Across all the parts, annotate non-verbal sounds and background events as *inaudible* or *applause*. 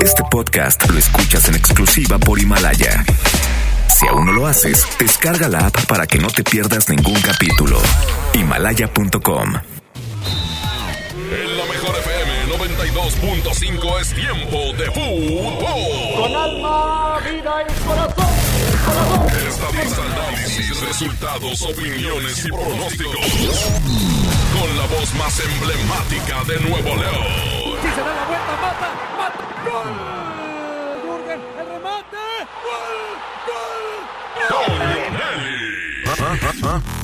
Este podcast lo escuchas en exclusiva por Himalaya. Si aún no lo haces, descarga la app para que no te pierdas ningún capítulo. Himalaya.com. En la mejor FM 92.5 es tiempo de fútbol. Con alma, vida y corazón. Estadista, análisis, resultados, opiniones y pronósticos. Con la voz más emblemática de Nuevo León. Si se da la vuelta, mata,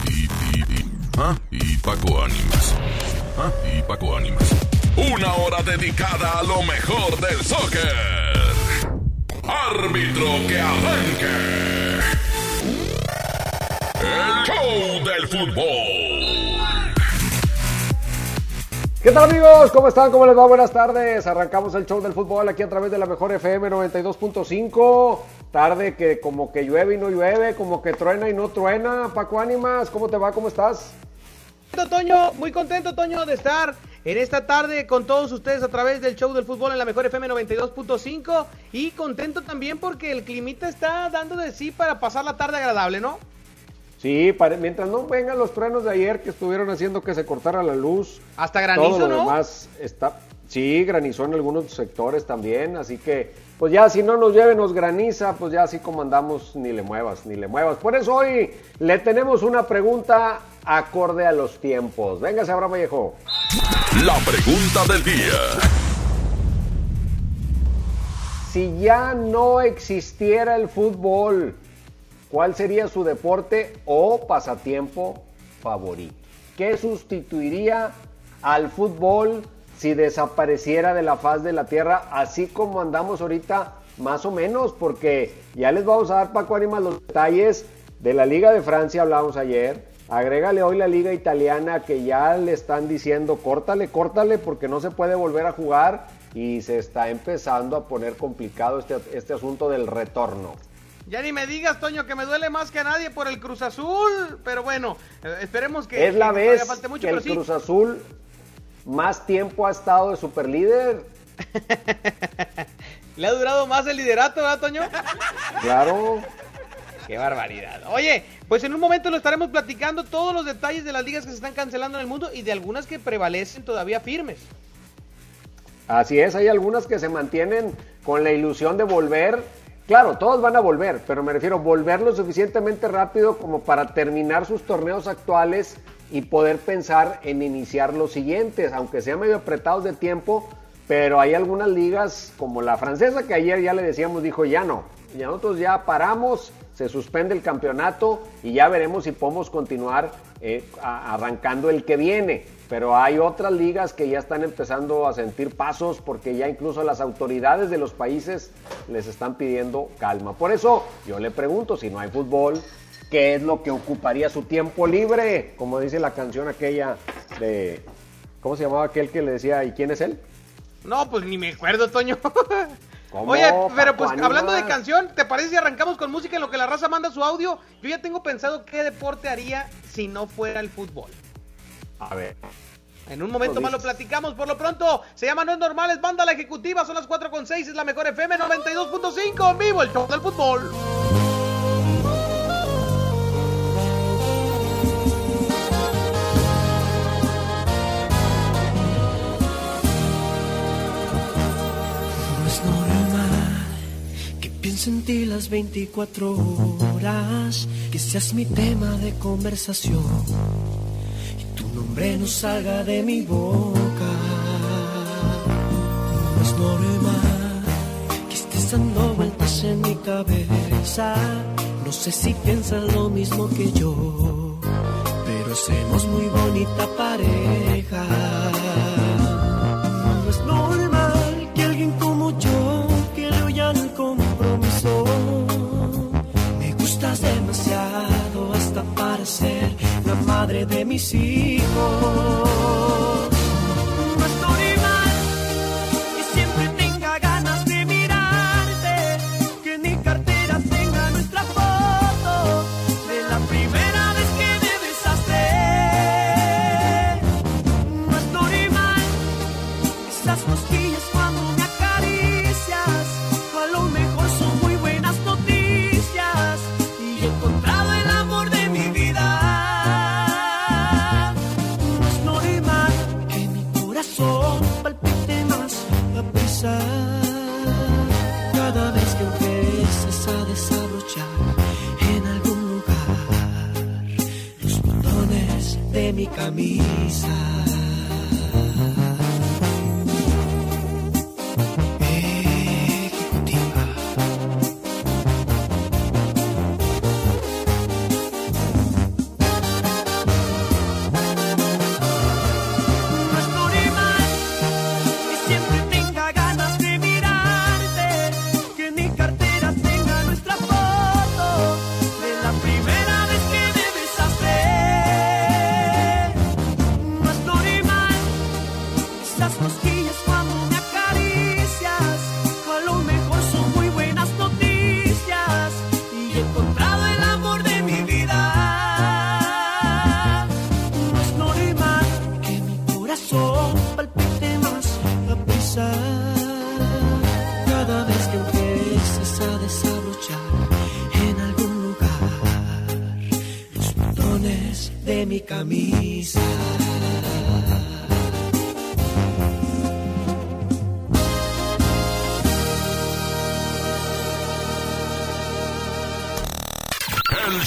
Y, y, y, ¿ah? y Paco Ánimas. ¿Ah? Y Paco Ánimas. Una hora dedicada a lo mejor del soccer. Árbitro que arranque. El show del fútbol. ¿Qué tal amigos? ¿Cómo están? ¿Cómo les va? Buenas tardes. Arrancamos el show del fútbol aquí a través de la mejor FM 92.5. Tarde que como que llueve y no llueve, como que truena y no truena. Paco Ánimas, ¿cómo te va? ¿Cómo estás? Toño, muy contento Toño de estar en esta tarde con todos ustedes a través del show del fútbol en la mejor FM 92.5 y contento también porque el climita está dando de sí para pasar la tarde agradable, ¿no? Sí, mientras no vengan los truenos de ayer que estuvieron haciendo que se cortara la luz. Hasta granizo, todo lo ¿no? demás está. Sí, granizó en algunos sectores también, así que pues ya si no nos llueve nos graniza, pues ya así como andamos ni le muevas, ni le muevas. Por eso hoy le tenemos una pregunta acorde a los tiempos. Venga, Abraham Vallejo. La pregunta del día. Si ya no existiera el fútbol, ¿cuál sería su deporte o pasatiempo favorito? ¿Qué sustituiría al fútbol si desapareciera de la faz de la tierra, así como andamos ahorita, más o menos? Porque ya les vamos a dar, Paco Ánimas, los detalles de la Liga de Francia, hablábamos ayer. Agrégale hoy la Liga Italiana que ya le están diciendo, córtale, córtale, porque no se puede volver a jugar y se está empezando a poner complicado este, este asunto del retorno. Ya ni me digas, Toño, que me duele más que a nadie por el Cruz Azul, pero bueno, eh, esperemos que, Es la que vez falte mucho, que el sí. Cruz Azul más tiempo ha estado de superlíder. *laughs* Le ha durado más el liderato, ¿verdad, Toño? *laughs* Claro. Qué barbaridad. Oye, pues en un momento lo estaremos platicando todos los detalles de las ligas que se están cancelando en el mundo y de algunas que prevalecen todavía firmes. Así es, hay algunas que se mantienen con la ilusión de volver. Claro, todos van a volver, pero me refiero a volver lo suficientemente rápido como para terminar sus torneos actuales y poder pensar en iniciar los siguientes, aunque sean medio apretados de tiempo, pero hay algunas ligas como la francesa que ayer ya le decíamos, dijo ya no, ya nosotros ya paramos, se suspende el campeonato y ya veremos si podemos continuar eh, arrancando el que viene. Pero hay otras ligas que ya están empezando a sentir pasos porque ya incluso las autoridades de los países les están pidiendo calma. Por eso yo le pregunto, si no hay fútbol, ¿qué es lo que ocuparía su tiempo libre? Como dice la canción aquella de... ¿Cómo se llamaba aquel que le decía, ¿y quién es él? No, pues ni me acuerdo, Toño. ¿Cómo, *laughs* Oye, pero pues hablando de canción, ¿te parece si arrancamos con música en lo que la raza manda su audio? Yo ya tengo pensado qué deporte haría si no fuera el fútbol. A ver. En un momento más lo platicamos. Por lo pronto, se llama No es Normal, es Banda La Ejecutiva. Son las 4 con 6, es la mejor FM 92.5 en vivo, el show del fútbol. No es normal que piense en ti las 24 horas, que seas mi tema de conversación nombre no salga de mi boca. No es normal que estés dando vueltas en mi cabeza. No sé si piensas lo mismo que yo, pero hacemos muy bonita pareja. Madre de mis hijos.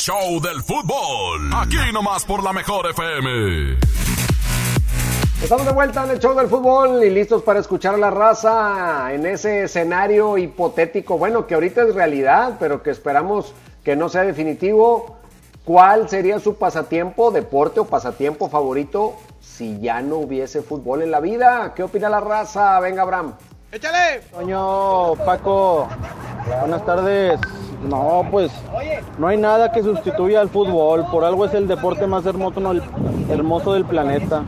Show del fútbol. Aquí nomás por la mejor FM. Estamos de vuelta en el show del fútbol y listos para escuchar a la raza en ese escenario hipotético, bueno, que ahorita es realidad, pero que esperamos que no sea definitivo. ¿Cuál sería su pasatiempo, deporte o pasatiempo favorito si ya no hubiese fútbol en la vida? ¿Qué opina la raza? Venga, Abraham. ¡Échale! Toño, Paco, buenas tardes. No, pues no hay nada que sustituya al fútbol. Por algo es el deporte más hermoso, no, el- hermoso del planeta.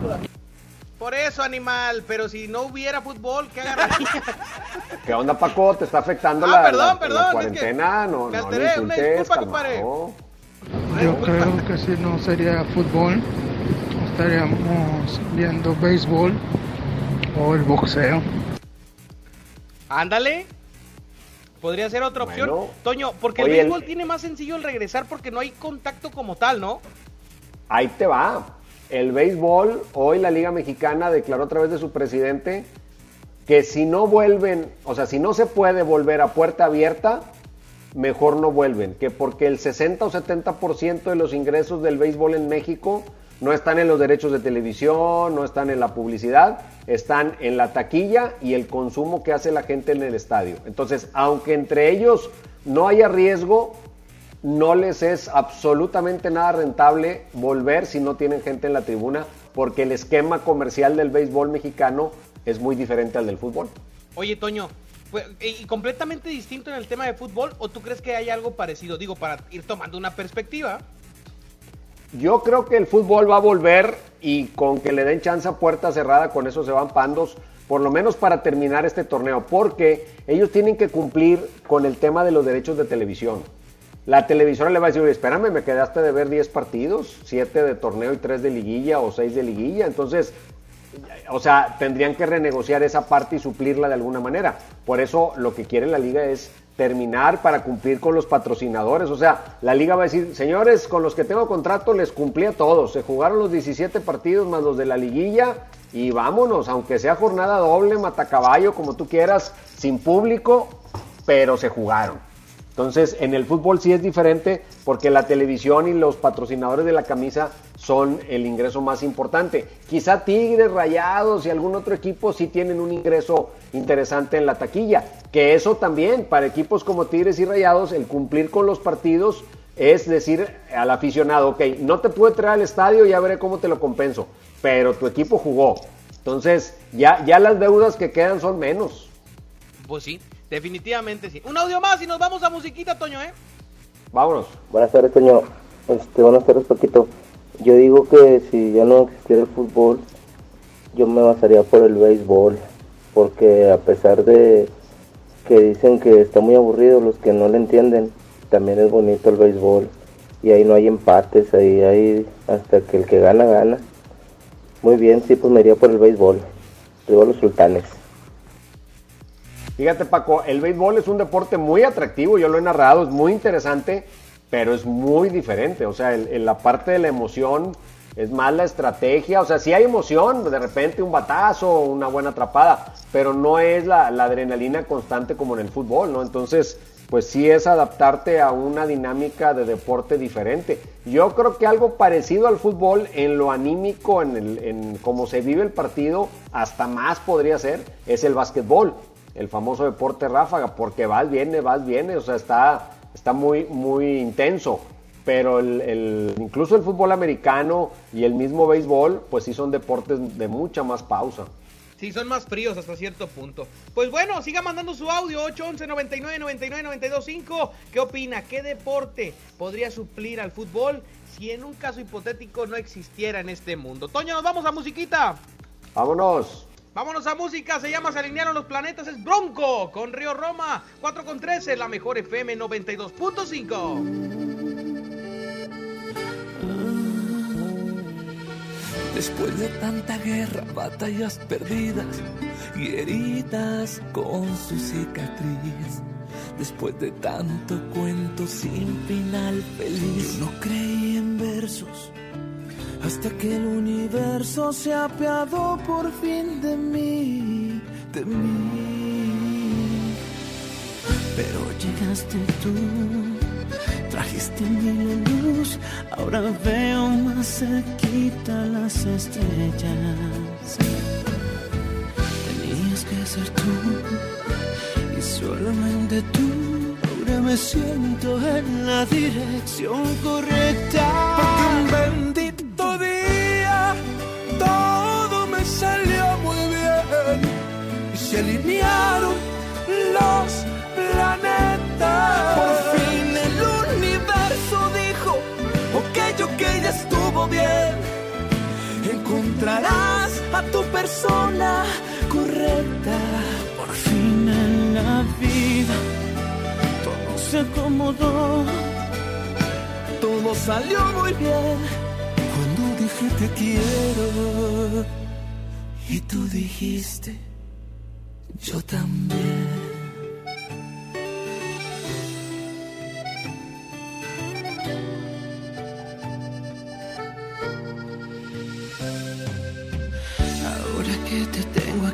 Por eso, animal, pero si no hubiera fútbol, ¿qué agarraría? *laughs* ¿Qué onda, Paco? ¿Te está afectando Ah, la, perdón, la- la perdón, es que cuarentena? no, me no alteré, una disculpa, compadre. calmado. Yo creo que si no sería fútbol, estaríamos viendo béisbol o el boxeo. Ándale. Podría ser otra opción. Bueno. Toño, porque el- béisbol tiene más sencillo el regresar porque no hay contacto como tal, ¿no? Ahí te va. El béisbol, hoy la Liga Mexicana declaró a través de su presidente que si no vuelven, o sea, si no se puede volver a puerta abierta, mejor no vuelven. Que porque el 60 o 70% de los ingresos del béisbol en México no están en los derechos de televisión, no están en la publicidad, están en la taquilla y el consumo que hace la gente en el estadio. Entonces, aunque entre ellos no haya riesgo, no les es absolutamente nada rentable volver si no tienen gente en la tribuna, porque el esquema comercial del béisbol mexicano es muy diferente al del fútbol. Oye, Toño, pues, ¿y completamente distinto en el tema de fútbol o tú crees que hay algo parecido? Digo, para ir tomando una perspectiva. Yo creo que el fútbol va a volver y con que le den chance a puerta cerrada, con eso se van pandos, por lo menos para terminar este torneo, porque ellos tienen que cumplir con el tema de los derechos de televisión. La televisora le va a decir, espérame, me quedaste de ver 10 partidos, 7 de torneo y 3 de liguilla o 6 de liguilla, entonces o sea, tendrían que renegociar esa parte y suplirla de alguna manera. Por eso lo que quiere la liga es terminar para cumplir con los patrocinadores. O sea, la liga va a decir, señores, con los que tengo contrato les cumplí a todos. Se jugaron los 17 partidos más los de la liguilla y vámonos, aunque sea jornada doble, matacaballo, como tú quieras, sin público, pero se jugaron. Entonces, en el fútbol sí es diferente porque la televisión y los patrocinadores de la camisa son el ingreso más importante. Quizá Tigres, Rayados y algún otro equipo sí tienen un ingreso interesante en la taquilla. Que eso también, para equipos como Tigres y Rayados, el cumplir con los partidos es decir al aficionado, ok, no te pude traer al estadio, ya veré cómo te lo compenso, pero tu equipo jugó. Entonces, ya, ya las deudas que quedan son menos. Pues sí, definitivamente sí. Un audio más y nos vamos a musiquita, Toño, ¿eh? Vámonos. Buenas tardes, Toño. Este, buenas tardes, Paquito. Yo digo que si ya no existiera el fútbol, yo me basaría por el béisbol, porque a pesar de que dicen que está muy aburrido, los que no le entienden, también es bonito el béisbol. Y ahí no hay empates, ahí hay hasta que el que gana, gana. Muy bien, sí, pues me iría por el béisbol. Digo los sultanes. Fíjate Paco, el béisbol es un deporte muy atractivo, yo lo he narrado, es muy interesante, pero es muy diferente. O sea, en la parte de la emoción es más la estrategia, o sea, sí hay emoción, de repente un batazo, una buena atrapada, pero no es la, la adrenalina constante como en el fútbol, ¿no? Entonces, pues sí es adaptarte a una dinámica de deporte diferente. Yo creo que algo parecido al fútbol en lo anímico, en, el, en cómo se vive el partido, hasta más podría ser, es el básquetbol, el famoso deporte ráfaga, porque vas, viene, vas, viene, o sea, está, está muy, muy intenso. Pero el, el, incluso el fútbol americano y el mismo béisbol, pues sí son deportes de mucha más pausa. Sí, son más fríos hasta cierto punto. Pues bueno, siga mandando su audio 811 99 99 925. ¿Qué opina? ¿Qué deporte podría suplir al fútbol si en un caso hipotético no existiera en este mundo? Toño, nos vamos a musiquita. Vámonos. Vámonos a música, se llama Se alinearon los planetas, es Bronco con Río Roma, 4 con 13, la mejor FM 92.5. Después de tanta guerra, batallas perdidas y heridas con su cicatriz. Después de tanto cuento sin final feliz. Yo no creí en versos hasta que el universo se apiadó por fin de mí, de mí. Pero llegaste tú Trajiste mi luz, ahora veo más cerquita las estrellas. Tenías que ser tú y solamente tú. Ahora me siento en la dirección correcta. Se alinearon los planetas. Por fin que ya estuvo bien. Encontrarás a tu persona correcta. Por fin en la vida todo se acomodó. Todo salió muy bien cuando dije te quiero. Y tú dijiste, yo también.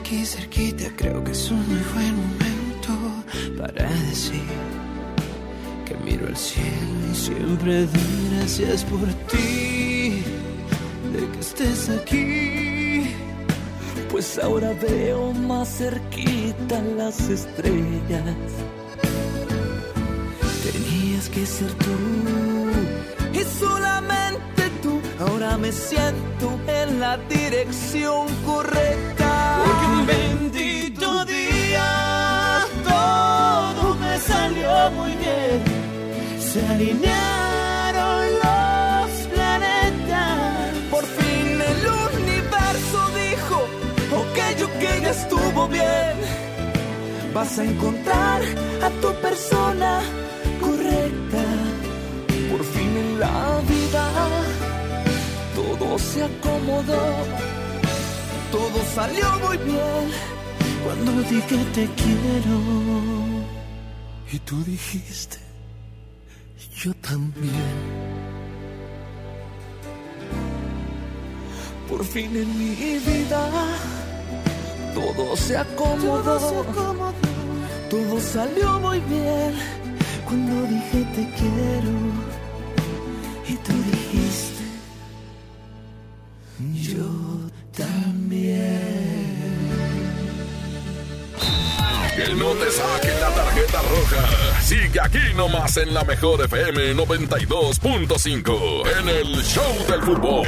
aquí cerquita, creo que es un muy buen momento para decir que miro al cielo y siempre doy gracias por ti, de que estés aquí. Pues ahora veo más cerquita las estrellas. Tenías que ser tú y solamente tú. Ahora me siento en la dirección correcta. Porque un bendito día todo me salió muy bien. Se alinearon estuvo bien. Vas a encontrar a tu persona correcta. Por fin en la vida todo se acomodó todo salió muy bien cuando dije te quiero. Y tú dijiste, yo también. Por fin en mi vida todo se acomodó. Todo, se acomodó. todo salió muy bien cuando dije te quiero. Y tú dijiste, yo que no te saquen la tarjeta roja. Sigue aquí nomás en la mejor FM 92.5 en el Show del Fútbol.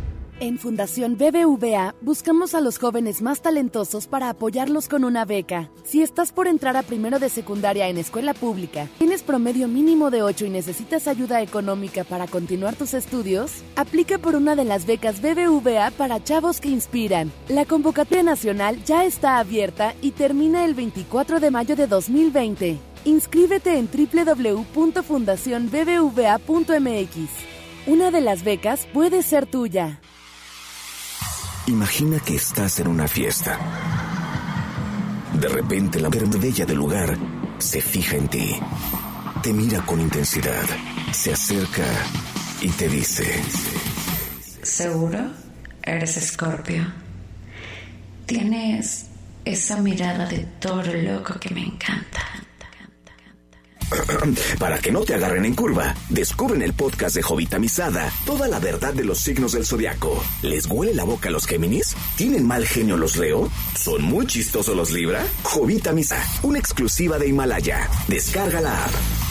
En Fundación BBVA buscamos a los jóvenes más talentosos para apoyarlos con una beca. Si estás por entrar a primero de secundaria en escuela pública, tienes promedio mínimo de 8 y necesitas ayuda económica para continuar tus estudios, aplica por una de las becas BBVA para chavos que inspiran. La convocatoria nacional ya está abierta y termina el 24 de mayo de 2020. Inscríbete en www.fundacionbbva.mx. Una de las becas puede ser tuya. Imagina que estás en una fiesta. De repente la mujer bella del lugar se fija en ti. Te mira con intensidad. Se acerca y te dice... ¿Seguro? Eres Escorpio. Tienes esa mirada de toro loco que me encanta. *clears throat* Para que no te agarren en curva, descubre en el podcast de Jovita Misada toda la verdad de los signos del zodiaco. ¿Les huele la boca a los Géminis? ¿Tienen mal genio los Leo? ¿Son muy chistosos los Libra? Jovita Misa, una exclusiva de Himalaya. Descarga la app.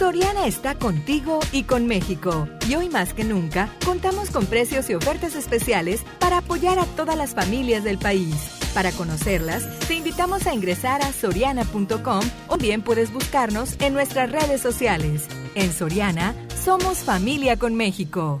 Soriana está contigo y con México. Y hoy más que nunca, contamos con precios y ofertas especiales para apoyar a todas las familias del país. Para conocerlas, te invitamos a ingresar a soriana.com o bien puedes buscarnos en nuestras redes sociales. En Soriana, somos familia con México.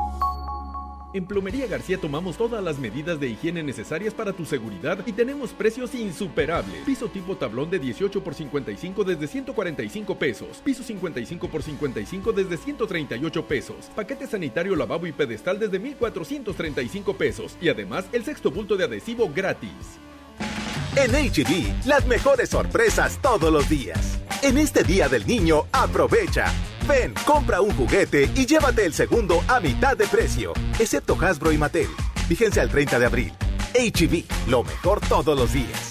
En Plomería García tomamos todas las medidas de higiene necesarias para tu seguridad y tenemos precios insuperables. Piso tipo tablón de 18 por 55 desde 145 pesos. Piso 55 por 55 desde 138 pesos. Paquete sanitario lavabo y pedestal desde 1435 pesos. Y además el sexto bulto de adhesivo gratis. En HB, las mejores sorpresas todos los días. En este Día del Niño, aprovecha. Ven, compra un juguete y llévate el segundo a mitad de precio, excepto Hasbro y Mattel. Vigencia el 30 de abril. HB, lo mejor todos los días.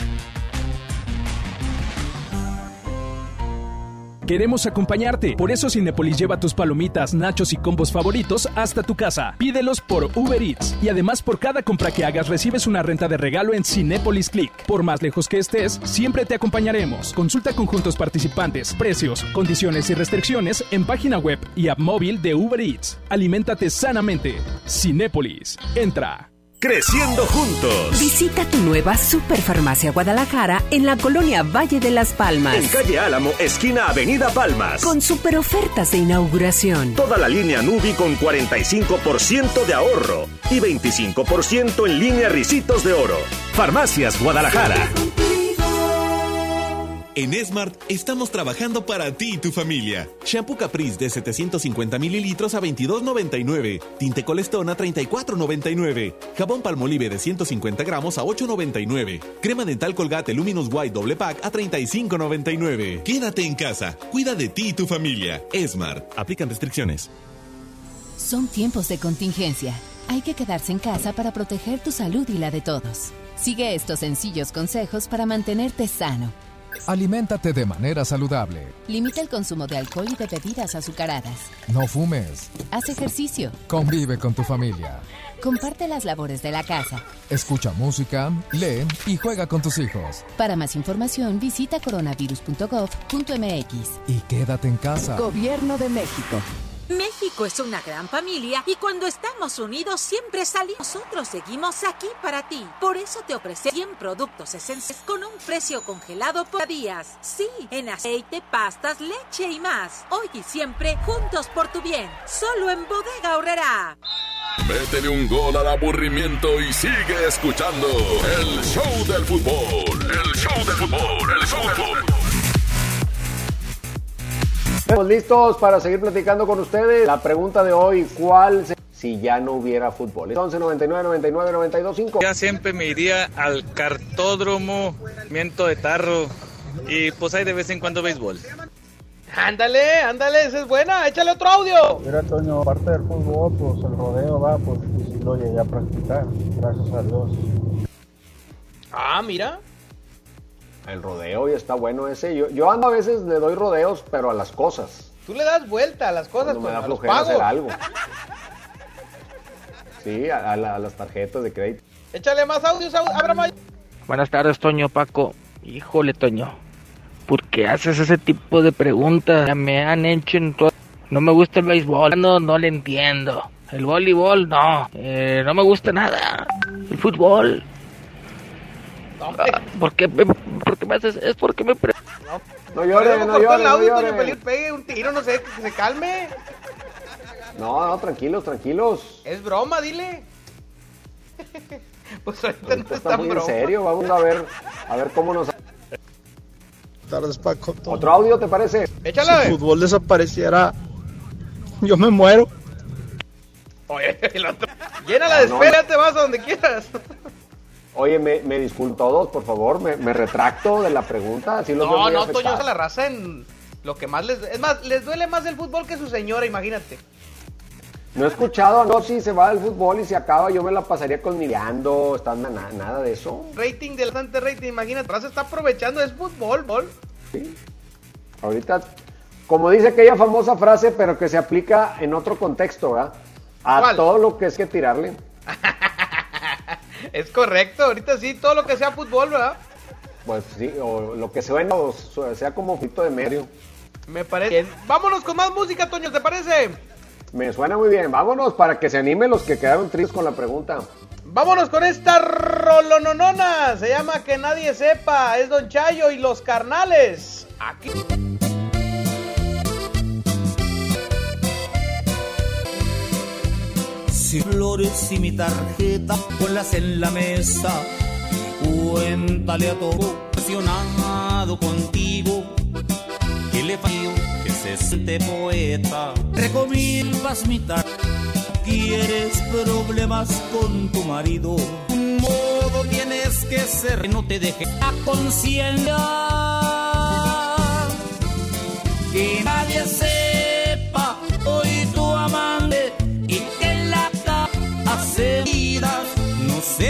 Queremos acompañarte, por eso Cinepolis lleva tus palomitas, nachos y combos favoritos hasta tu casa. Pídelos por Uber Eats y además por cada compra que hagas recibes una renta de regalo en Cinepolis Click. Por más lejos que estés, siempre te acompañaremos. Consulta conjuntos participantes, precios, condiciones y restricciones en página web y app móvil de Uber Eats. Aliméntate sanamente. Cinépolis. Entra. Creciendo juntos. Visita tu nueva Superfarmacia Guadalajara en la colonia Valle de las Palmas. En calle Álamo, esquina Avenida Palmas. Con super ofertas de inauguración. Toda la línea Nubi con 45% de ahorro y 25% en línea Ricitos de Oro. Farmacias Guadalajara. En Smart estamos trabajando para ti y tu familia. Shampoo Caprice de 750 mililitros a 22.99. Tinte Colestón a 34.99. Jabón Palmolive de 150 gramos a 8.99. Crema dental Colgate Luminous White doble pack a 35.99. Quédate en casa. Cuida de ti y tu familia. Smart. Aplican restricciones. Son tiempos de contingencia. Hay que quedarse en casa para proteger tu salud y la de todos. Sigue estos sencillos consejos para mantenerte sano. Aliméntate de manera saludable. Limita el consumo de alcohol y de bebidas azucaradas. No fumes. Haz ejercicio. Convive con tu familia. Comparte las labores de la casa. Escucha música, lee y juega con tus hijos. Para más información, visita coronavirus.gov.mx. Y quédate en casa. Gobierno de México. México es una gran familia y cuando estamos unidos siempre salimos. Nosotros seguimos aquí para ti. Por eso te ofrecemos 100 productos esenciales con un precio congelado por días. Sí, en aceite, pastas, leche y más. Hoy y siempre, juntos por tu bien. Solo en Bodega Horrera. Métele un gol al aburrimiento y sigue escuchando el show del fútbol. El show del fútbol, el show del fútbol. Estamos listos para seguir platicando con ustedes. La pregunta de hoy, ¿cuál se- si ya no hubiera fútbol? 11 99 99 92 5. Ya siempre me iría al cartódromo, miento de tarro. Y pues hay de vez en cuando béisbol. Ándale, ándale, esa es buena. Échale otro audio. Mira, Toño, aparte del fútbol, pues el rodeo va, pues y sí lo llegué a practicar, gracias a Dios. Ah, mira. El rodeo y está bueno ese. Yo, yo ando a veces, le doy rodeos, pero a las cosas. Tú le das vuelta a las cosas, Cuando me pues, da flojera hacer algo. *laughs* Sí, a, a la- a las tarjetas de crédito. Échale más audios, au- abra más. Buenas tardes, Toño Paco. Híjole, Toño. ¿Por qué haces ese tipo de preguntas? Ya me han hecho en todo. No me gusta el béisbol, no, no le entiendo. El voleibol, no. Eh, no me gusta nada. El fútbol. Ah, ¿Por qué, me- por qué me haces? Es porque me... pre- No llores, Luego no cortó llores, el no audio, llores. Pelín, pegue un tiro, no sé, que se calme. No, no, tranquilos, tranquilos. Es broma, dile. *laughs* pues ahorita no Ahorita es está muy en broma. serio. Vamos a ver, a ver cómo nos. Tardes, Paco. ¿Otro audio te parece? Échale. Si el fútbol desapareciera, yo me muero. Oye, el otro. Llénala de No, no, espera, te vas a donde quieras. *laughs* Oye, me, me disculpo todos, por favor, me, me retracto de la pregunta. Sí los No, no, Toño, esa la raza en lo que más les... Es más, les duele más el fútbol que su señora, imagínate. No he escuchado, no, si se va del fútbol y se acaba, yo me la pasaría conmideando, están na- nada de eso. Rating del bastante rating, imagínate. Raza está aprovechando, es fútbol, bol. Ahorita, como dice aquella famosa frase, pero que se aplica en otro contexto, ¿verdad? A ¿Cuál? todo lo que es que tirarle. *laughs* Es correcto, ahorita sí, todo lo que sea fútbol, ¿verdad? Pues sí, o lo que suena, o su- sea como frito de medio. Me parece bien. Vámonos con más música, Toño, ¿te parece? Me suena muy bien. Vámonos para que se animen los que quedaron tristes con la pregunta. Vámonos con esta rolononona. Se llama Que Nadie Sepa. Es Don Chayo y los carnales. Aquí. Flores y mi tarjeta, ponlas en la mesa. Cuéntale a todo apasionado contigo que le falló que se siente poeta. Recomiendas mi tarjeta. Quieres problemas con tu marido. Un modo tienes que ser, no te dejes la conciencia. Que nadie sepa,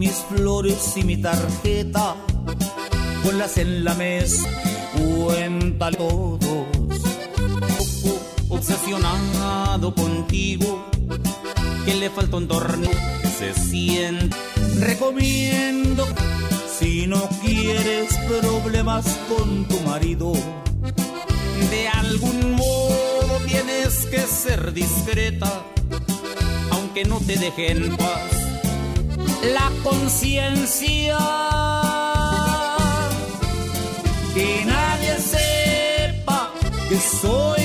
mis flores y mi tarjeta, ponlas en la mesa, cuéntale todos. Poco obsesionado contigo, que le falta un torneo se siente. Recomiendo, si no quieres problemas con tu marido, de algún modo tienes que ser discreta, aunque no te dejen paz la conciencia. Que nadie sepa que soy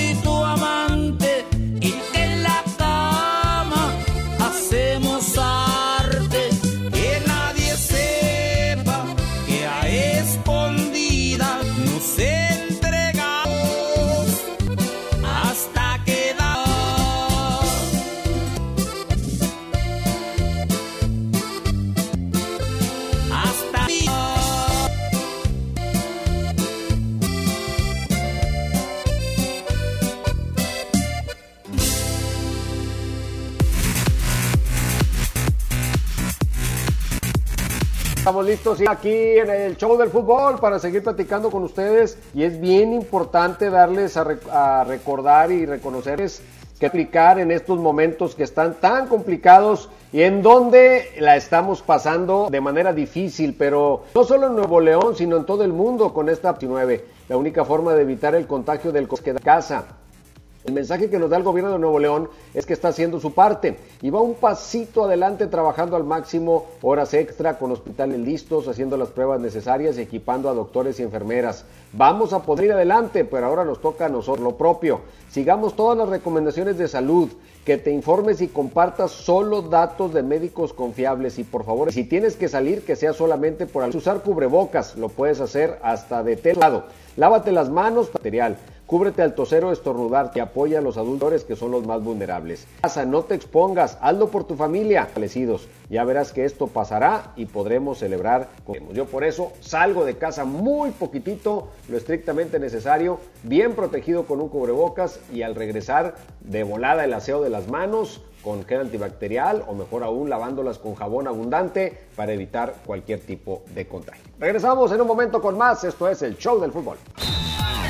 Estamos listos aquí en el show del fútbol para seguir platicando con ustedes y es bien importante darles a, rec- a recordar y reconocerles que explicar en estos momentos que están tan complicados y en donde la estamos pasando de manera difícil, pero no solo en Nuevo León, sino en todo el mundo con esta 19. La única forma de evitar el contagio del que da casa. El mensaje que nos da el gobierno de Nuevo León es que está haciendo su parte y va un pasito adelante trabajando al máximo, horas extra, con hospitales listos, haciendo las pruebas necesarias y equipando a doctores y enfermeras. Vamos a poder ir adelante, pero ahora nos toca a nosotros lo propio. Sigamos todas las recomendaciones de salud, que te informes y compartas solo datos de médicos confiables y por favor, si tienes que salir, que sea solamente por usar cubrebocas, lo puedes hacer hasta de telado. Lávate las manos, material. Cúbrete al tosero estornudar, que apoya a los adultos que son los más vulnerables. Pasa, no te expongas, hazlo por tu familia. Fallecidos, ya verás que esto pasará y podremos celebrar. Yo por eso salgo de casa muy poquitito, lo estrictamente necesario, bien protegido con un cubrebocas y al regresar de volada el aseo de las manos con gel antibacterial o mejor aún lavándolas con jabón abundante para evitar cualquier tipo de contagio. Regresamos en un momento con más, esto es el show del fútbol.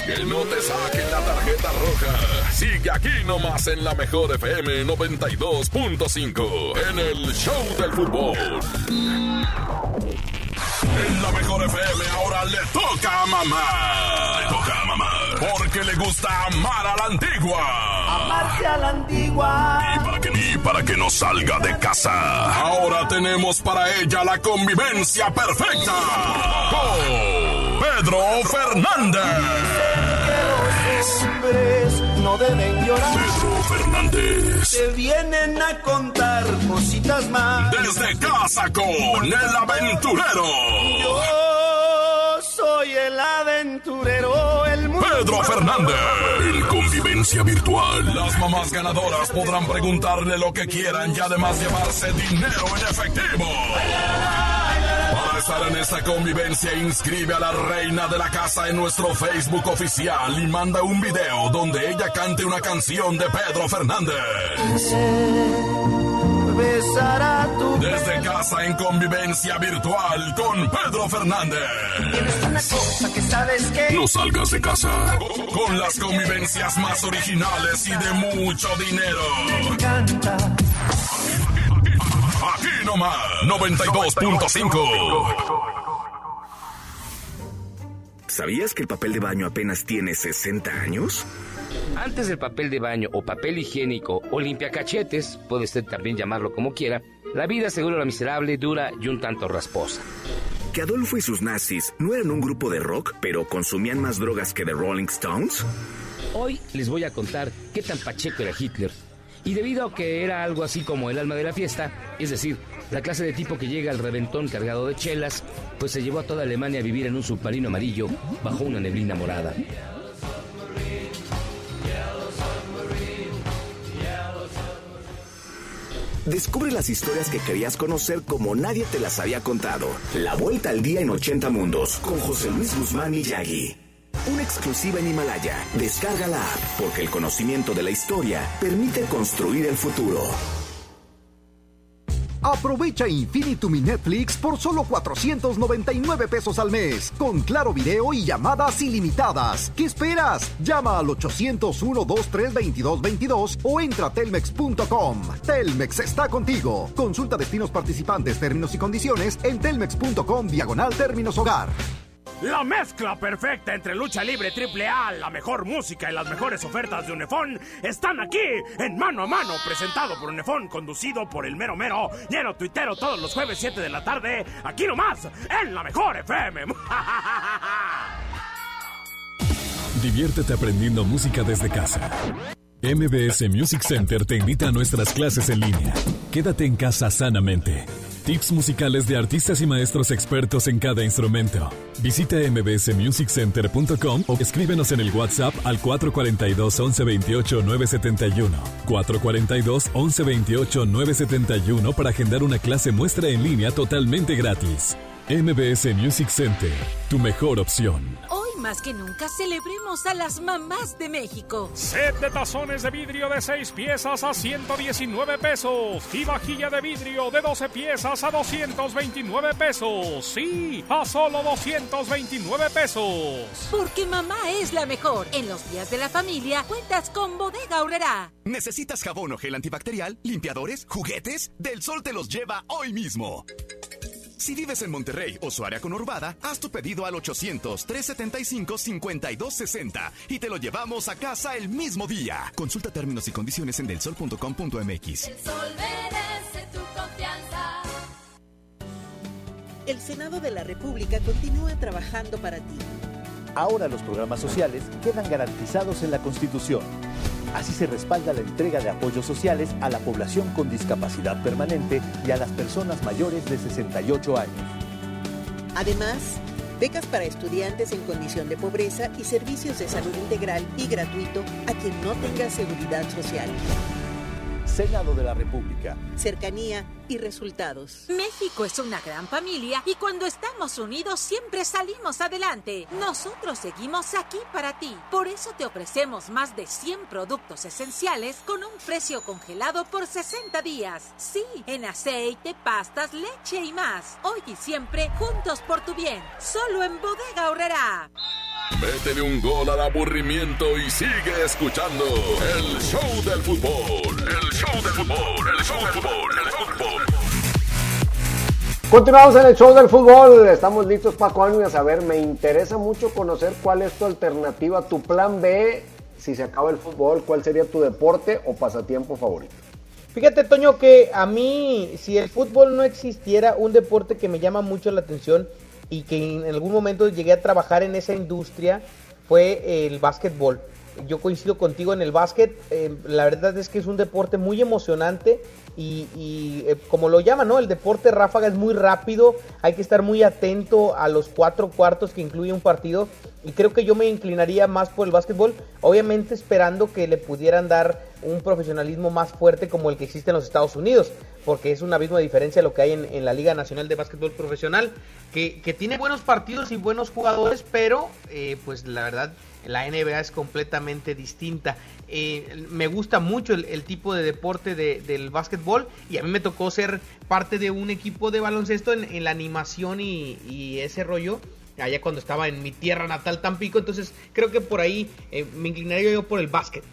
Que no te saquen la tarjeta roja. Sigue aquí nomás en la mejor FM 92.5 en el Show del Fútbol. En la mejor FM ahora le toca a mamá. Le toca a mamá. Porque le gusta amar a la antigua. Amarse a la antigua. Y para que, y para que no salga de casa. Ahora tenemos para ella la convivencia perfecta. Con Pedro Fernández. Hombres no deben llorar. Pedro Fernández. Te vienen a contar cositas más. Desde casa con el aventurero. Yo soy el aventurero. Pedro Fernández. En convivencia virtual. Las mamás ganadoras podrán preguntarle lo que quieran y además llevarse dinero en efectivo. Para estar en esta convivencia, inscribe a la reina de la casa en nuestro Facebook oficial y manda un video donde ella cante una canción de Pedro Fernández. Besará tu Desde casa en convivencia virtual con Pedro Fernández. Tienes una cosa que sabes que. No salgas de casa. Con las convivencias más originales y de mucho dinero. Me encanta. Aquí nomás, 92.5. ¿Sabías que el papel de baño apenas tiene 60 años? Antes del papel de baño o papel higiénico o limpiacachetes, puede usted también llamarlo como quiera, la vida seguro la miserable, dura y un tanto rasposa. ¿Que Adolfo y sus nazis no eran un grupo de rock, pero consumían más drogas que The Rolling Stones? Hoy les voy a contar qué tan pacheco era Hitler. Y debido a que era algo así como el alma de la fiesta, es decir, la clase de tipo que llega al reventón cargado de chelas, pues se llevó a toda Alemania a vivir en un submarino amarillo bajo una neblina morada. Descubre las historias que querías conocer como nadie te las había contado. La vuelta al día en 80 mundos con José Luis Guzmán y Yagi. Una exclusiva en Himalaya. Descarga la app porque el conocimiento de la historia permite construir el futuro. Aprovecha Infinitum Netflix por solo 499 pesos al mes, con claro video y llamadas ilimitadas. ¿Qué esperas? Llama al 801-232222 o entra a telmex.com. Telmex está contigo. Consulta destinos participantes, términos y condiciones en telmex.com diagonal términos hogar. La mezcla perfecta entre lucha libre triple A, la mejor música y las mejores ofertas de Unefón están aquí en Mano a Mano, presentado por Unefón, conducido por el mero mero, lleno tuitero todos los jueves 7 de la tarde, aquí nomás, en la mejor FM. *laughs* Diviértete aprendiendo música desde casa. MBS Music Center te invita a nuestras clases en línea. Quédate en casa sanamente. Tips musicales de artistas y maestros expertos en cada instrumento. Visita mbsmusiccenter.com o escríbenos en el WhatsApp al 442 1128 971. 442 1128 971 para agendar una clase muestra en línea totalmente gratis. MBS Music Center, tu mejor opción. Más que nunca celebremos a las mamás de México. Set de tazones de vidrio de 6 piezas a 119 pesos y vajilla de vidrio de 12 piezas a 229 pesos. Sí, a solo 229 pesos. Porque mamá es la mejor. En los días de la familia cuentas con Bodega Aurrera. ¿Necesitas jabón o gel antibacterial, limpiadores, juguetes? Del Sol te los lleva hoy mismo. Si vives en Monterrey o su área conurbada, haz tu pedido al 800-375-5260 y te lo llevamos a casa el mismo día. Consulta términos y condiciones en delsol.com.mx. El sol merece tu confianza. El Senado de la República continúa trabajando para ti. Ahora los programas sociales quedan garantizados en la Constitución. Así se respalda la entrega de apoyos sociales a la población con discapacidad permanente y a las personas mayores de 68 años. Además, becas para estudiantes en condición de pobreza y servicios de salud integral y gratuito a quien no tenga seguridad social. Senado de la República. Cercanía y resultados. México es una gran familia y cuando estamos unidos siempre salimos adelante. Nosotros seguimos aquí para ti. Por eso te ofrecemos más de 100 productos esenciales con un precio congelado por 60 días. Sí, en aceite, pastas, leche y más. Hoy y siempre juntos por tu bien. Solo en Bodega Horrera. Métele un gol al aburrimiento y sigue escuchando el show del fútbol. El show del fútbol, el show del fútbol, el show del fútbol. Continuamos en el show del fútbol. Estamos listos, Paco Ánimas. A ver, me interesa mucho conocer cuál es tu alternativa, tu plan B, si se acaba el fútbol, cuál sería tu deporte o pasatiempo favorito. Fíjate, Toño, que a mí, si el fútbol no existiera, un deporte que me llama mucho la atención y que en algún momento llegué a trabajar en esa industria fue el básquetbol. Yo coincido contigo en el básquet, eh, la verdad es que es un deporte muy emocionante y, eh, como lo llaman, ¿no? El deporte ráfaga es muy rápido, hay que estar muy atento a los cuatro cuartos que incluye un partido y creo que yo me inclinaría más por el básquetbol, obviamente esperando que le pudieran dar un profesionalismo más fuerte como el que existe en los Estados Unidos, porque es un abismo de diferencia lo que hay en, la Liga Nacional de Básquetbol Profesional, que, que, tiene buenos partidos y buenos jugadores, pero eh, pues la verdad la NBA es completamente distinta. Eh, me gusta mucho el, tipo de deporte de, del básquetbol y a mí me tocó ser parte de un equipo de baloncesto en, la animación y, y, ese rollo allá cuando estaba en mi tierra natal Tampico, entonces creo que por ahí eh, me inclinaría yo por el básquet.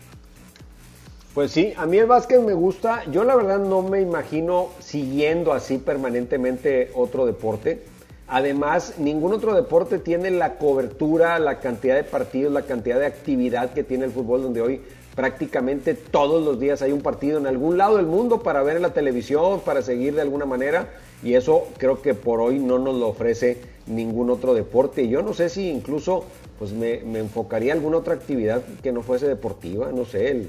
Pues sí, a mí el básquet me gusta. Yo la verdad no me imagino siguiendo así permanentemente otro deporte. Además, ningún otro deporte tiene la cobertura, la cantidad de partidos, la cantidad de actividad que tiene el fútbol, donde hoy prácticamente todos los días hay un partido en algún lado del mundo para ver en la televisión, para seguir de alguna manera. Y eso creo que por hoy no nos lo ofrece ningún otro deporte. Yo no sé si incluso pues me, enfocaría en alguna otra actividad que no fuese deportiva, no sé, el,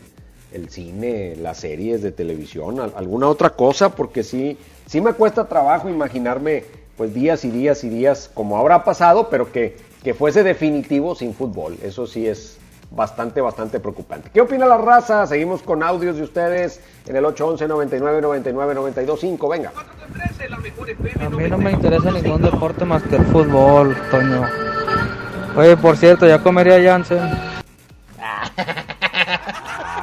el cine, las series de televisión, alguna otra cosa, porque sí, sí me cuesta trabajo imaginarme pues días y días y días como ahora ha pasado, pero que, que fuese definitivo sin fútbol. Eso sí es bastante, bastante preocupante. ¿Qué opina la raza? Seguimos con audios de ustedes en el 811 99 99 92 5. Venga. A mí no me interesa ningún deporte más que el fútbol, Toño. Oye, por cierto, ya comería Janssen.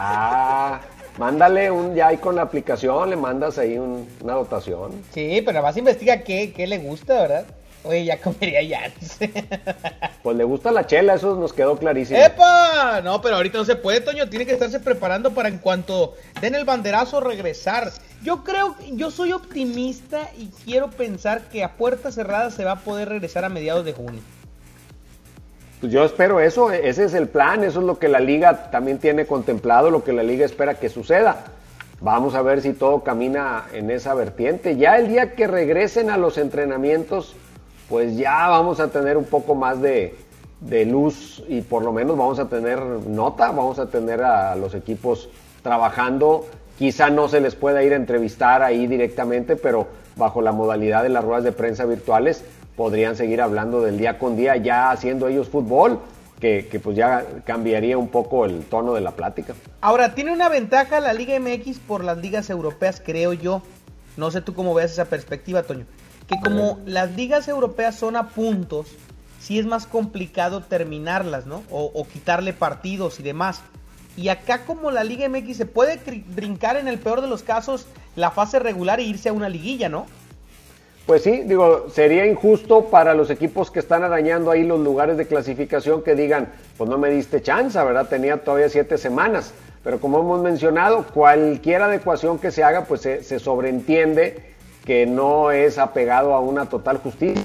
Ah, mándale un ya ahí con la aplicación, le mandas ahí un, una dotación. Sí, pero además investiga qué, qué le gusta, ¿verdad? Oye, ya comería ya. *laughs* pues le gusta la chela, eso nos quedó clarísimo. ¡Epa! No, pero ahorita no se puede, Toño. Tiene que estarse preparando para en cuanto den el banderazo regresar. Yo creo, yo soy optimista y quiero pensar que a puerta cerrada se va a poder regresar a mediados de junio. Pues yo espero eso, ese es el plan, eso es lo que la liga también tiene contemplado, lo que la liga espera que suceda. Vamos a ver si todo camina en esa vertiente. Ya el día que regresen a los entrenamientos, pues ya vamos a tener un poco más de, luz y por lo menos vamos a tener nota, vamos a tener a los equipos trabajando. Quizá no se les pueda ir a entrevistar ahí directamente, pero bajo la modalidad de las ruedas de prensa virtuales podrían seguir hablando del día con día, ya haciendo ellos fútbol, que, que, pues ya cambiaría un poco el tono de la plática. Ahora, tiene una ventaja la Liga MX por las ligas europeas, creo yo. No sé tú cómo veas esa perspectiva, Toño que como las ligas europeas son a puntos, sí es más complicado terminarlas, ¿no? O, o quitarle partidos y demás. Y acá como la Liga MX se puede brincar en el peor de los casos la fase regular e irse a una liguilla, ¿no? Pues sí, digo, sería injusto para los equipos que están arañando ahí los lugares de clasificación que digan, pues no me diste chance, ¿verdad? Tenía todavía siete semanas. Pero como hemos mencionado, cualquier adecuación que se haga, pues se, se sobreentiende que no es apegado a una total justicia.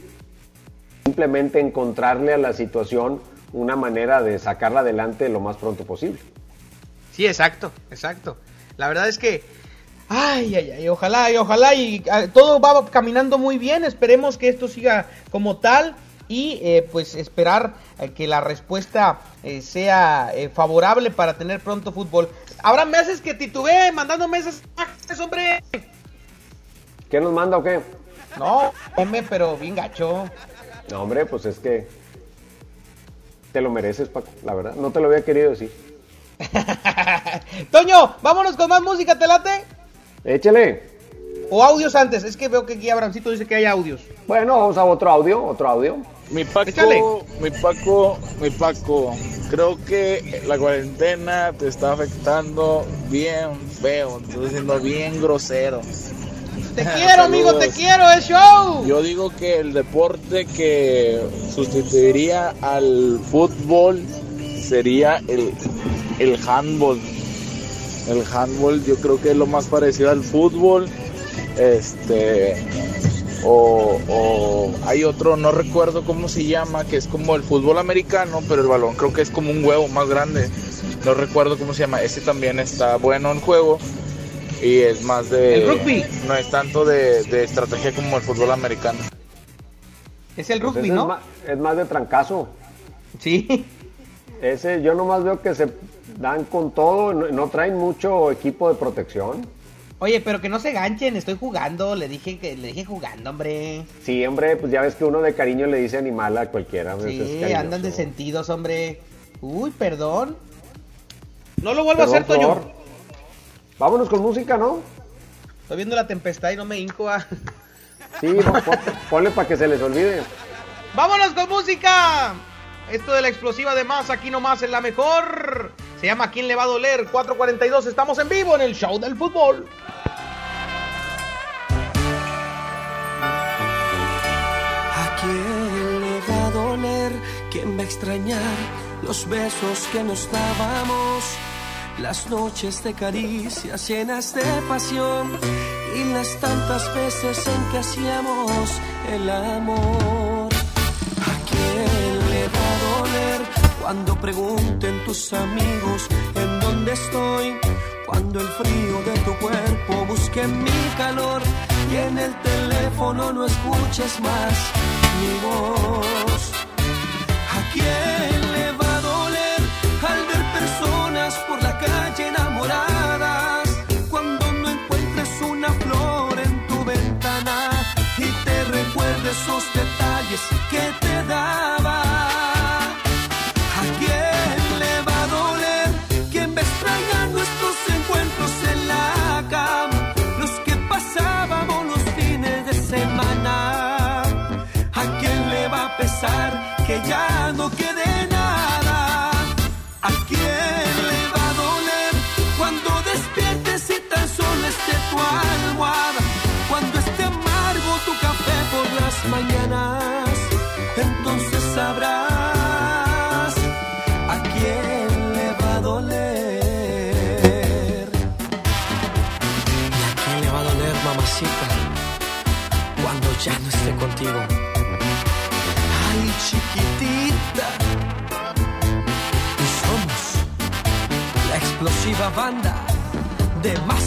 Simplemente encontrarle a la situación una manera de sacarla adelante lo más pronto posible. Sí, exacto, exacto. La verdad es que, ay, ay, ay, ojalá, y ojalá, y ah, todo va caminando muy bien. Esperemos que esto siga como tal y eh, pues esperar eh, que la respuesta eh, sea eh, favorable para tener pronto fútbol. Habrá meses que titubee mandando meses, hombre. ¿Qué nos manda o qué? No, M, pero bien gacho. No, hombre, pues es que te lo mereces, Paco, la verdad. No te lo había querido decir. *laughs* Toño, vámonos con más música, ¿te late? Échale. O audios antes, es que veo que aquí Abrancito dice que hay audios. Bueno, vamos a otro audio, otro audio. Mi Paco, Échale. mi Paco, mi Paco, creo que la cuarentena te está afectando bien feo, te estás siendo bien grosero. Te *laughs* quiero, amigo, te quiero, es show. Yo digo que el deporte que sustituiría al fútbol sería el, el handball. El handball yo creo que es lo más parecido al fútbol. Este o, o hay otro, no recuerdo cómo se llama, que es como el fútbol americano, pero el balón creo que es como un huevo más grande. No recuerdo cómo se llama. Ese también está bueno en juego y es más de El rugby. no es tanto de, de estrategia como el fútbol americano. Es el Pues rugby, ese ¿no? Es más, es más de trancazo. Sí. *laughs* Ese, yo nomás veo que se dan con todo, no, no traen mucho equipo de protección. Oye, pero que no se ganchen, estoy jugando, le dije que le dije jugando, hombre. Sí, hombre, pues ya ves que uno de cariño le dice animal a cualquiera. pues, es Sí, andan de sentidos, hombre. Uy, perdón. No lo vuelvo a hacer, Toño. Vámonos con música, ¿no? Estoy viendo la tempestad y no me hinco a... Sí, pon- pon- ponle para que se les olvide. ¡Vámonos con música! Esto de la explosiva de más, aquí nomás en la mejor. Se llama ¿Quién le va a doler? 442, estamos en vivo en el show del fútbol. ¿A quién le va a doler? ¿Quién va a extrañar los besos que nos dábamos? Las noches de caricias llenas de pasión y las tantas veces en que hacíamos el amor. ¿A quién le va a doler cuando pregunten tus amigos en dónde estoy? Cuando el frío de tu cuerpo busque mi calor y en el teléfono no escuches más mi voz. ¿A quién esos detalles que te banda de masa.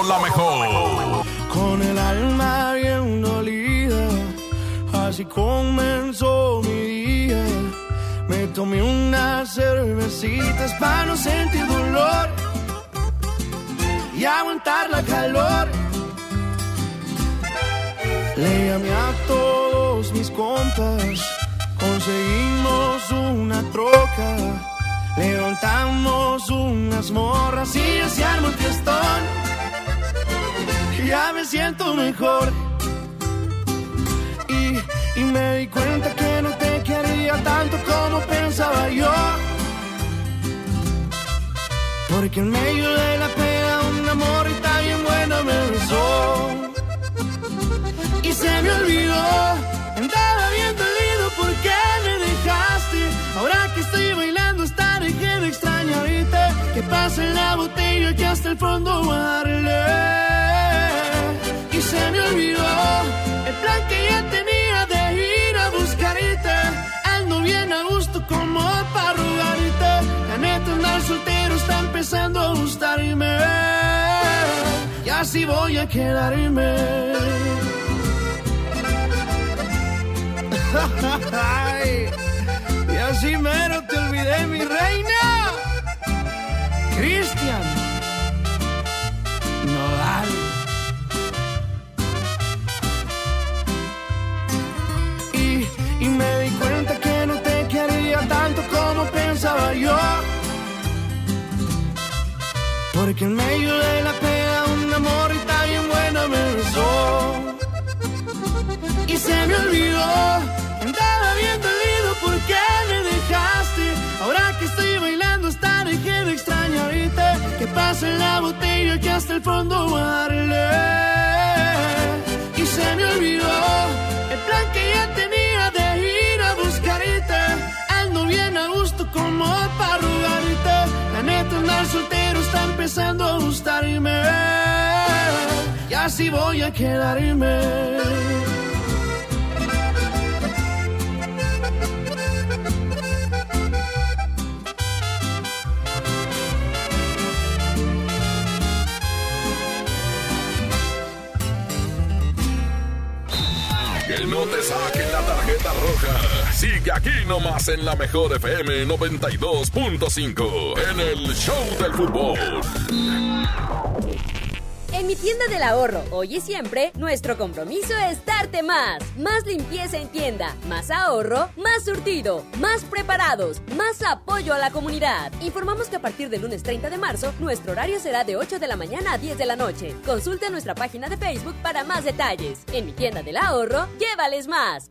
Solo la mejor. Con el alma bien dolida, así comenzó mi día. Me tomé unas cervecitas para no sentir dolor y aguantar la calor. Le llamé a todos mis compas, conseguimos una troca. Levantamos unas morras y se armó el fiestón. Ya me siento mejor. Y, y me di cuenta que no te quería tanto como pensaba yo. Porque en medio de la pena un amor y tan bien buena me besó. Y se me olvidó, andaba bien dolido porque me dejaste. Ahora que estoy bailando hasta dejé de extrañarte. Que pasa en la botella que hasta el fondo voy a. Se me olvidó el plan que ya tenía de ir a buscarte. Ando bien a gusto como para rogarte. La neta andar soltero está empezando a gustarme. Y así voy a quedarme. Y así mero te olvidé, mi reina. Cristian como pensaba yo. Porque en medio de la pena un amor y tan bien buena me besó. Y se me olvidó, andaba bien dolido porque me dejaste. Ahora que estoy bailando hasta dejé de extrañarte. Que pasa en la botella que hasta el fondo darle. Empezando a gustarme. Y así voy a quedarme. Que no te saquen la tarjeta roja. Sigue aquí nomás en la mejor FM 92.5 en el Show del Fútbol. En mi tienda del ahorro, hoy y siempre, nuestro compromiso es darte más. Más limpieza en tienda, más ahorro, más surtido, más preparados, más apoyo a la comunidad. Informamos que a partir del lunes 30 de marzo, nuestro horario será de 8 de la mañana a 10 de la noche. Consulta nuestra página de Facebook para más detalles. En mi tienda del ahorro, llévales más.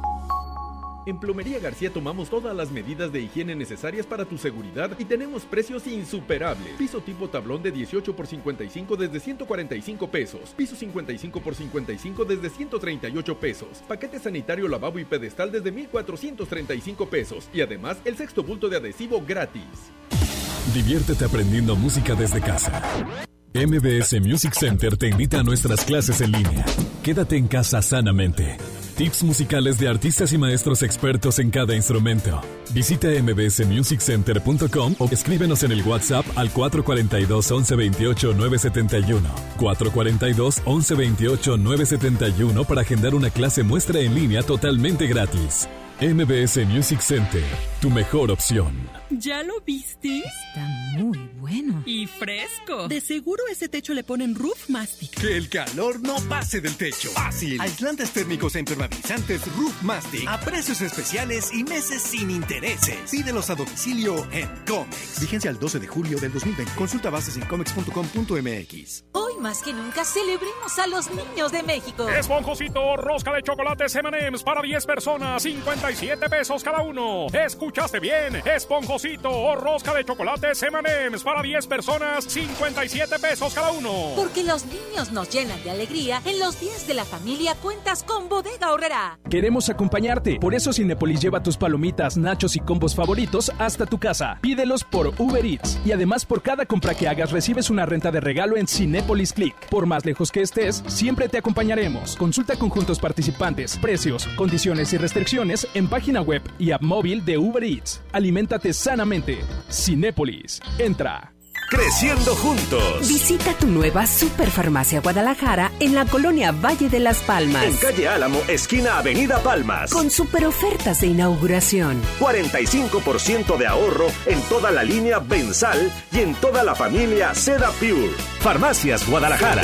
En Plomería García tomamos todas las medidas de higiene necesarias para tu seguridad y tenemos precios insuperables. Piso tipo tablón de 18 por 55 desde 145 pesos. Piso 55 por 55 desde 138 pesos. Paquete sanitario lavabo y pedestal desde 1435 pesos. Y además el sexto bulto de adhesivo gratis. Diviértete aprendiendo música desde casa. MBS Music Center te invita a nuestras clases en línea. Quédate en casa sanamente. Tips musicales de artistas y maestros expertos en cada instrumento. Visita mbsmusiccenter.com o escríbenos en el WhatsApp al 442 1128 971. 442 1128 971 para agendar una clase muestra en línea totalmente gratis. MBS Music Center, tu mejor opción. ¿Ya lo viste? Está muy bueno. Y fresco. De seguro ese techo le ponen Roof Mastic. Que el calor no pase del techo. Fácil. Aislantes térmicos e impermeabilizantes Roof Mastic a precios especiales y meses sin intereses. Pídelos a domicilio en Comex. Vigencia el 12 de julio del 2020. Consulta bases en comex.com.mx. Hoy más que nunca celebremos a los niños de México. Esponjosito, rosca de chocolates M&M's para 10 personas, 57 pesos cada uno. ¿Escuchaste bien? Esponjosito o rosca de chocolates M&M's para 10 personas, 57 pesos cada uno. Porque los niños nos llenan de alegría, en los días de la familia cuentas con Bodega Horrera. Queremos acompañarte, por eso Cinepolis lleva tus palomitas, nachos y combos favoritos hasta tu casa. Pídelos por Uber Eats y además por cada compra que hagas recibes una renta de regalo en Cinepolis Click. Por más lejos que estés, siempre te acompañaremos. Consulta conjuntos participantes, precios, condiciones y restricciones en página web y app móvil de Uber Eats. Aliméntate sanamente. Cinépolis. Entra. Creciendo juntos. Visita tu nueva Superfarmacia Guadalajara en la colonia Valle de las Palmas. En calle Álamo, esquina Avenida Palmas. Con super ofertas de inauguración. 45% de ahorro en toda la línea Bensal y en toda la familia Seda Pure. Farmacias Guadalajara.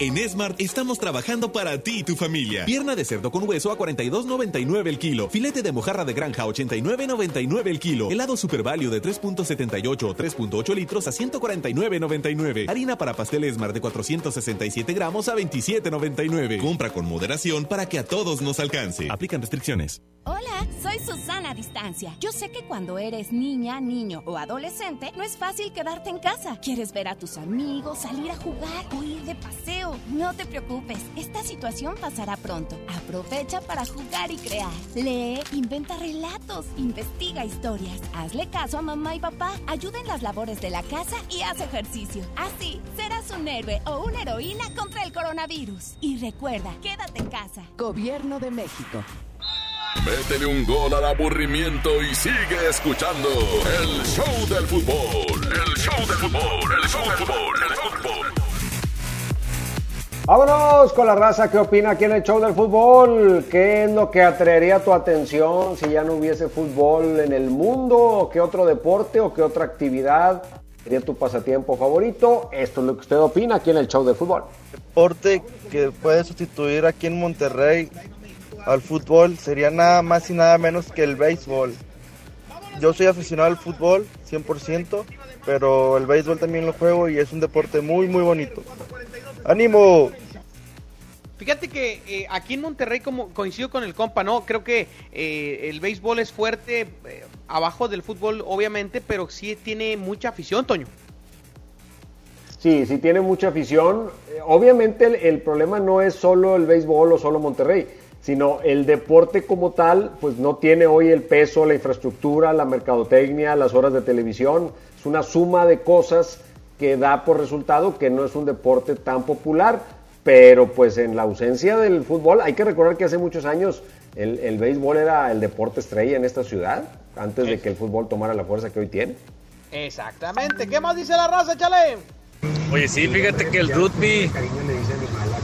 En Smart estamos trabajando para ti y tu familia. Pierna de cerdo con hueso a 42.99 el kilo. Filete de mojarra de granja a 89.99 el kilo. Helado Super Value de 3.78 o 3.8 litros a 149.99. Harina para pasteles Smart de 467 gramos a 27.99. Compra con moderación para que a todos nos alcance. Aplican restricciones. Hola, soy Susana Distancia. Yo sé que cuando eres niña, niño o adolescente, no es fácil quedarte en casa. Quieres ver a tus amigos, salir a jugar o ir de paseo. No te preocupes, esta situación pasará pronto. Aprovecha para jugar y crear. Lee, inventa relatos, investiga historias. Hazle caso a mamá y papá. Ayuda en las labores de la casa y haz ejercicio. Así serás un héroe o una heroína contra el coronavirus. Y recuerda, quédate en casa. Gobierno de México. Métele un gol al aburrimiento y sigue escuchando el show del fútbol. El show del fútbol, el show del fútbol, el show del fútbol. Vámonos con la raza. ¿Qué opina aquí en el show del fútbol? ¿Qué es lo que atraería tu atención si ya no hubiese fútbol en el mundo? ¿Qué otro deporte o qué otra actividad sería tu pasatiempo favorito? Esto es lo que usted opina aquí en el show del fútbol. Deporte que puede sustituir aquí en Monterrey al fútbol sería nada más y nada menos que el béisbol. Yo soy aficionado al fútbol 100%, pero el béisbol también lo juego y es un deporte muy muy bonito. ¡Ánimo! Fíjate que eh, aquí en Monterrey, como coincido con el compa, ¿no? Creo que eh, el béisbol es fuerte eh, abajo del fútbol, obviamente, pero sí tiene mucha afición, Toño. Sí, sí tiene mucha afición. Obviamente el, el problema no es solo el béisbol o solo Monterrey, sino el deporte como tal, pues no tiene hoy el peso, la infraestructura, la mercadotecnia, las horas de televisión. Es una suma de cosas que da por resultado que no es un deporte tan popular, pero pues en la ausencia del fútbol, hay que recordar que hace muchos años el, el béisbol era el deporte estrella en esta ciudad, antes de que el fútbol tomara la fuerza que hoy tiene. Exactamente. ¿Qué más dice la raza, chale? Oye, sí, fíjate que el rugby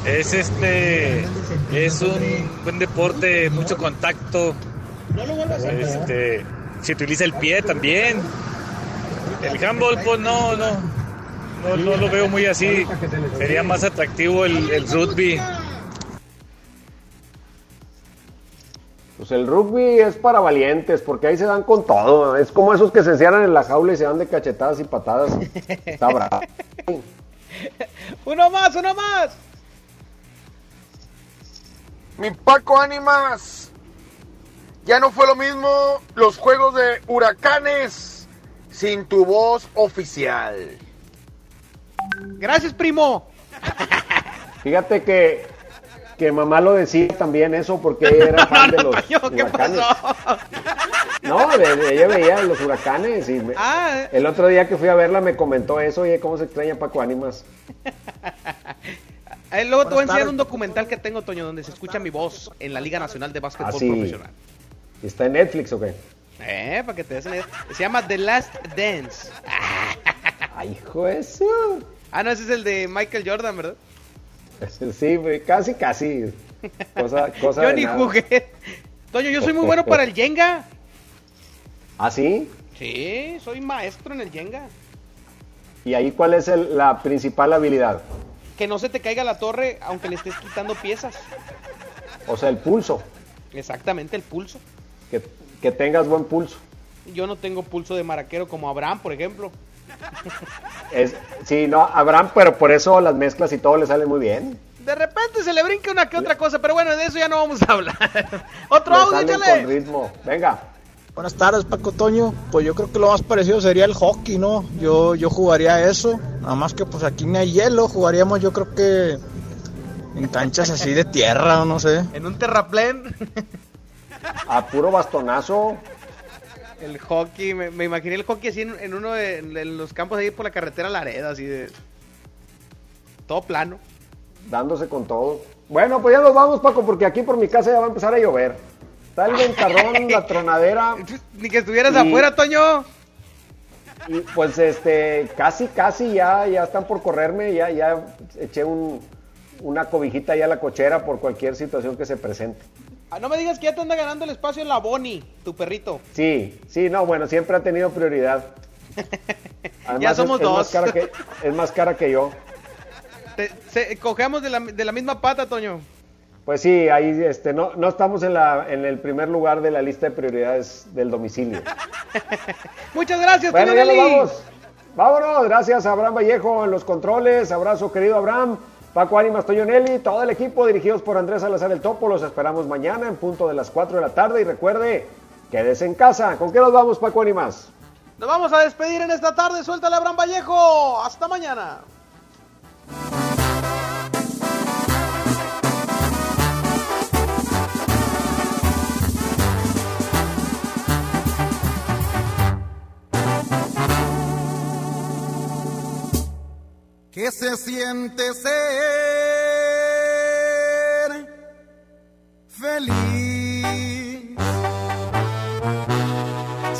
es este es un buen deporte, mucho contacto. Este, se utiliza el pie también. El handball, pues no, no, no, no lo veo muy así. Sería más atractivo el, el rugby. Pues el rugby es para valientes, porque ahí se dan con todo. Es como esos que se encierran en la jaula y se dan de cachetadas y patadas. Está bravo. *laughs* Uno más, uno más. Mi Paco Ánimas. Ya no fue lo mismo los juegos de huracanes sin tu voz oficial. Gracias, primo. Fíjate que que mamá lo decía también eso porque ella era *laughs* fan de los Toño, ¿qué huracanes. pasó? No, ella veía los huracanes y me- Ah. el otro día que fui a verla me comentó eso, oye, cómo se extraña Paco Ánimas. *laughs* Eh, luego te voy a Buenas enseñar tardes. un documental que tengo, Toño, donde se escucha mi voz en la Liga Nacional de Básquetbol Así. Profesional. ¿Está en Netflix o qué? Eh, para que te des. Se llama The Last Dance. *laughs* Ay, hijo eso. Ah, no, ese es el de Michael Jordan, ¿verdad? *laughs* Sí, casi, casi. Cosa, cosa yo de ni nada. jugué. Toño, yo soy muy bueno para el Jenga. ¿Ah, sí? Sí, soy maestro en el Jenga. ¿Y ahí cuál es el- la principal habilidad? Que no se te caiga la torre aunque le estés quitando piezas. O sea, el pulso. Exactamente, el pulso. Que, que tengas buen pulso. Yo no tengo pulso de maraquero como Abraham, por ejemplo. *laughs* Es, sí, no, Abraham, pero por eso las mezclas y todo le salen muy bien. De repente se le brinca una que otra cosa, pero bueno, de eso ya no vamos a hablar. *laughs* Otro Le audio, salen con ritmo. Venga. Buenas tardes, Paco Toño. Pues yo creo que lo más parecido sería el hockey, ¿no? Yo, yo jugaría eso. Nada más que pues aquí no hay hielo. Jugaríamos yo creo que en canchas así de tierra o no sé. *laughs* En un terraplén. A puro bastonazo. El hockey, me, me imaginé el hockey así en, en uno de en los campos ahí por la carretera Laredo, así de. Todo plano. Dándose con todo. Bueno, pues ya nos vamos, Paco, porque aquí por mi casa ya va a empezar a llover. Está el ventarrón, la tronadera. *laughs* Ni que estuvieras Y- afuera, Toño. Y pues este, casi, casi ya, ya están por correrme, ya, ya eché un, una cobijita ya a la cochera por cualquier situación que se presente. Ah, no me digas que ya te anda ganando el espacio en la Boni, tu perrito. Sí, sí, no, bueno, siempre ha tenido prioridad. *laughs* Ya es- somos es dos. Más cara que, es más cara que yo. Te- se- cogemos de la, de la misma pata, Toño. Pues sí, ahí este, no, no estamos en, la, en el primer lugar de la lista de prioridades del domicilio. *laughs* Muchas gracias, Bueno, ya nos vamos. Vámonos, gracias a Abraham Vallejo en los controles. Abrazo, querido Abraham. Paco Ánimas, Toño Nelly, todo el equipo dirigidos por Andrés Salazar el Topo. Los esperamos mañana en punto de las 4 de la tarde. Y recuerde, quédese en casa. ¿Con qué nos vamos, Paco Ánimas? Nos vamos a despedir en esta tarde. Suéltale, Abraham Vallejo. Hasta mañana. ¿Qué se siente ser feliz?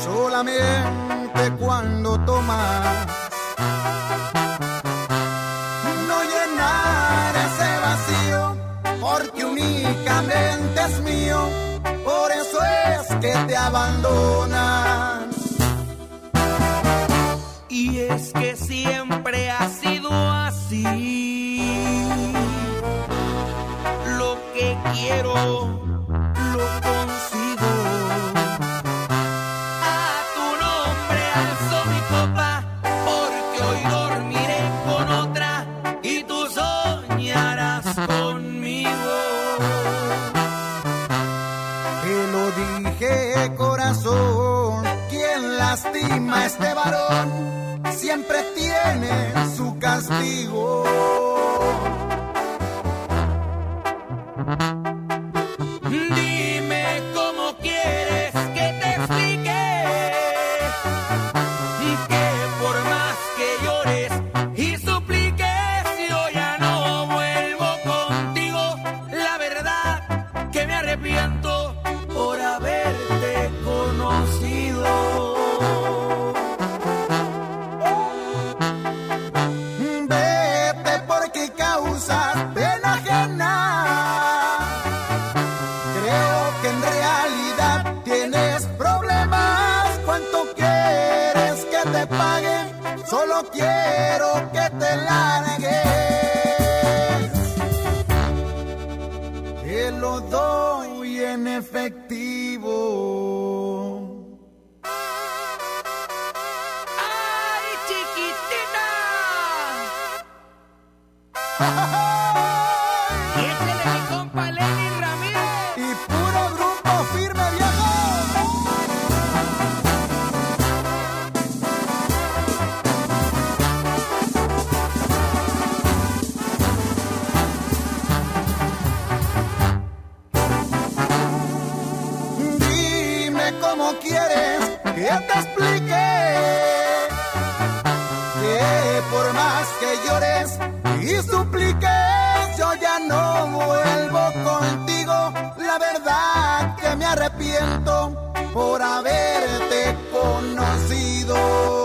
Solamente cuando tomas no llenar ese vacío, porque únicamente es mío, por eso es que te abandonan. Y es que siempre ha sido así. Lo que quiero, castigo. Solo quiero que te largues. No vuelvo contigo. La verdad que me arrepiento por haberte conocido.